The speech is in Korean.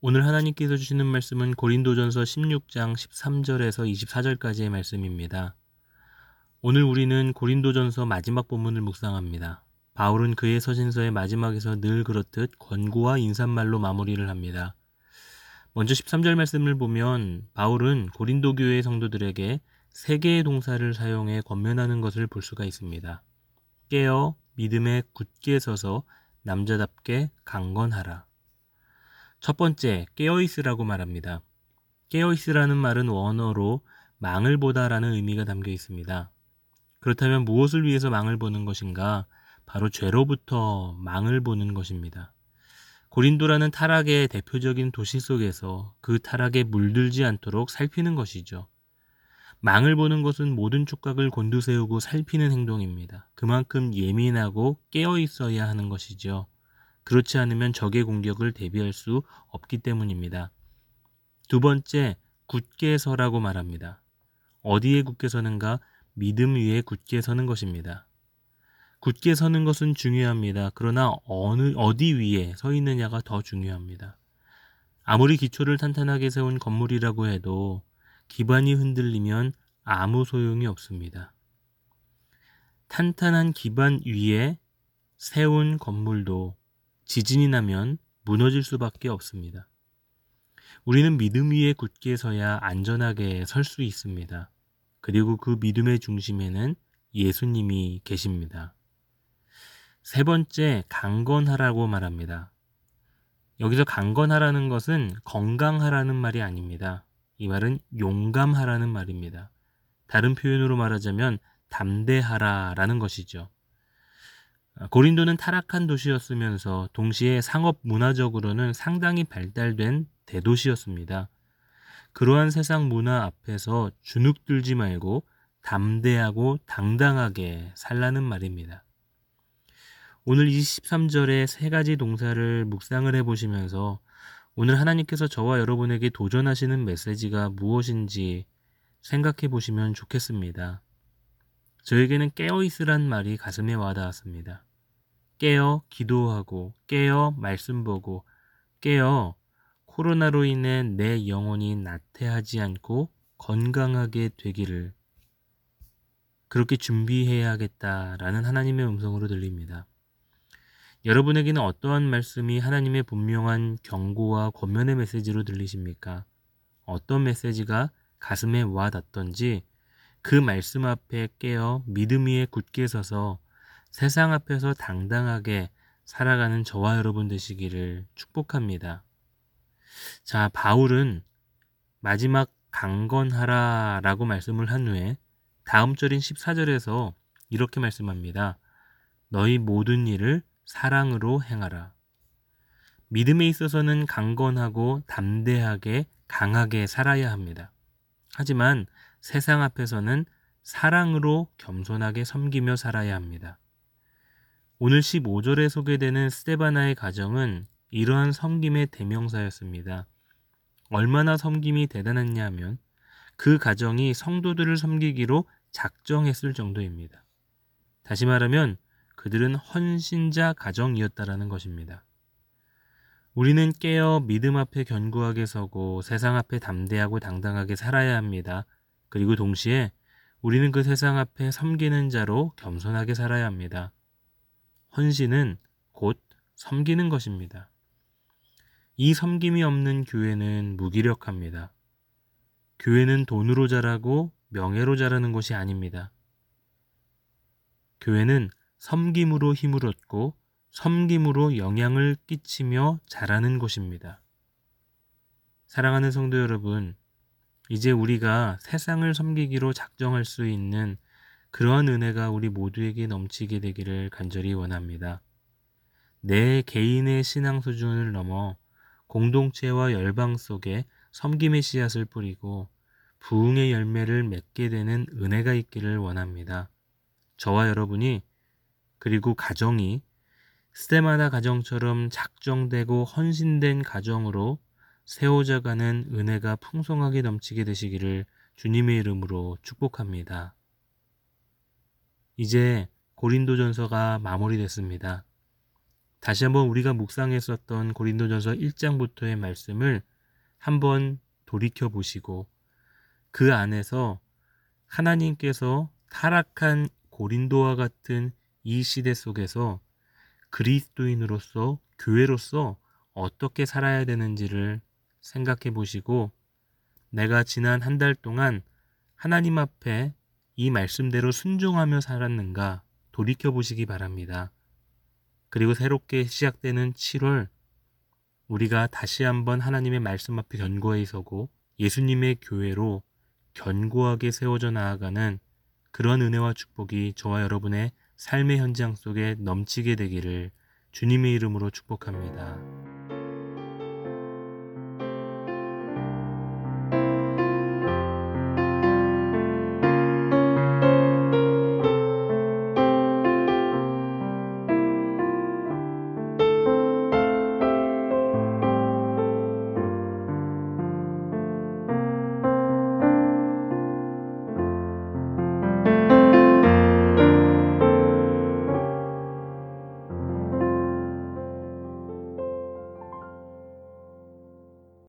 오늘 하나님께서 주시는 말씀은 고린도전서 16장 13절에서 24절까지의 말씀입니다. 오늘 우리는 고린도전서 마지막 본문을 묵상합니다. 바울은 그의 서신서의 마지막에서 늘 그렇듯 권고와 인사말로 마무리를 합니다. 먼저 13절 말씀을 보면 바울은 고린도 교회 성도들에게 세 개의 동사를 사용해 권면하는 것을 볼 수가 있습니다. 깨어 믿음에 굳게 서서 남자답게 강건하라. 첫 번째, 깨어있으라고 말합니다. 깨어있으라는 말은 원어로 망을 보다라는 의미가 담겨 있습니다. 그렇다면 무엇을 위해서 망을 보는 것인가? 바로 죄로부터 망을 보는 것입니다. 고린도라는 타락의 대표적인 도시 속에서 그 타락에 물들지 않도록 살피는 것이죠. 망을 보는 것은 모든 촉각을 곤두세우고 살피는 행동입니다. 그만큼 예민하고 깨어 있어야 하는 것이죠. 그렇지 않으면 적의 공격을 대비할 수 없기 때문입니다. 두 번째, 굳게 서라고 말합니다. 어디에 굳게 서는가? 믿음 위에 굳게 서는 것입니다. 굳게 서는 것은 중요합니다. 그러나 어느 어디 위에 서 있느냐가 더 중요합니다. 아무리 기초를 탄탄하게 세운 건물이라고 해도 기반이 흔들리면 아무 소용이 없습니다. 탄탄한 기반 위에 세운 건물도 지진이 나면 무너질 수밖에 없습니다. 우리는 믿음 위에 굳게 서야 안전하게 설 수 있습니다. 그리고 그 믿음의 중심에는 예수님이 계십니다. 세 번째, 강건하라고 말합니다. 여기서 강건하라는 것은 건강하라는 말이 아닙니다. 이 말은 용감하라는 말입니다. 다른 표현으로 말하자면 담대하라라는 것이죠. 고린도는 타락한 도시였으면서 동시에 상업 문화적으로는 상당히 발달된 대도시였습니다. 그러한 세상 문화 앞에서 주눅들지 말고 담대하고 당당하게 살라는 말입니다. 오늘 23절의 세 가지 동사를 묵상을 해보시면서 오늘 하나님께서 저와 여러분에게 도전하시는 메시지가 무엇인지 생각해 보시면 좋겠습니다. 저에게는 깨어있으란 말이 가슴에 와닿았습니다. 깨어 기도하고 깨어 말씀 보고 깨어 코로나로 인해 내 영혼이 나태하지 않고 건강하게 되기를 그렇게 준비해야겠다라는 하나님의 음성으로 들립니다. 여러분에게는 어떠한 말씀이 하나님의 분명한 경고와 권면의 메시지로 들리십니까? 어떤 메시지가 가슴에 와 닿던지 그 말씀 앞에 깨어 믿음 위에 굳게 서서 세상 앞에서 당당하게 살아가는 저와 여러분 되시기를 축복합니다. 자, 바울은 마지막 강건하라 라고 말씀을 한 후에 다음 절인 14절에서 이렇게 말씀합니다. 너희 모든 일을 사랑으로 행하라. 믿음에 있어서는 강건하고 담대하게 강하게 살아야 합니다. 하지만 세상 앞에서는 사랑으로 겸손하게 섬기며 살아야 합니다. 오늘 15절에 소개되는 스테바나의 가정은 이러한 섬김의 대명사였습니다. 얼마나 섬김이 대단했냐 하면 그 가정이 성도들을 섬기기로 작정했을 정도입니다. 다시 말하면 그들은 헌신자 가정이었다라는 것입니다. 우리는 깨어 믿음 앞에 견고하게 서고 세상 앞에 담대하고 당당하게 살아야 합니다. 그리고 동시에 우리는 그 세상 앞에 섬기는 자로 겸손하게 살아야 합니다. 헌신은 곧 섬기는 것입니다. 이 섬김이 없는 교회는 무기력합니다. 교회는 돈으로 자라고 명예로 자라는 것이 아닙니다. 교회는 섬김으로 힘을 얻고 섬김으로 영향을 끼치며 자라는 곳입니다. 사랑하는 성도 여러분, 이제 우리가 세상을 섬기기로 작정할 수 있는 그러한 은혜가 우리 모두에게 넘치게 되기를 간절히 원합니다. 내 개인의 신앙 수준을 넘어 공동체와 열방 속에 섬김의 씨앗을 뿌리고 부흥의 열매를 맺게 되는 은혜가 있기를 원합니다. 저와 여러분이 그리고 가정이 스테마나 가정처럼 작정되고 헌신된 가정으로 세워져가는 은혜가 풍성하게 넘치게 되시기를 주님의 이름으로 축복합니다. 이제 고린도전서가 마무리됐습니다. 다시 한번 우리가 묵상했었던 고린도전서 1장부터의 말씀을 한번 돌이켜 보시고 그 안에서 하나님께서 타락한 고린도와 같은 이 시대 속에서 그리스도인으로서 교회로서 어떻게 살아야 되는지를 생각해 보시고 내가 지난 한 달 동안 하나님 앞에 이 말씀대로 순종하며 살았는가 돌이켜 보시기 바랍니다. 그리고 새롭게 시작되는 7월 우리가 다시 한번 하나님의 말씀 앞에 견고히 서고 예수님의 교회로 견고하게 세워져 나아가는 그런 은혜와 축복이 저와 여러분의 삶의 현장 속에 넘치게 되기를 주님의 이름으로 축복합니다.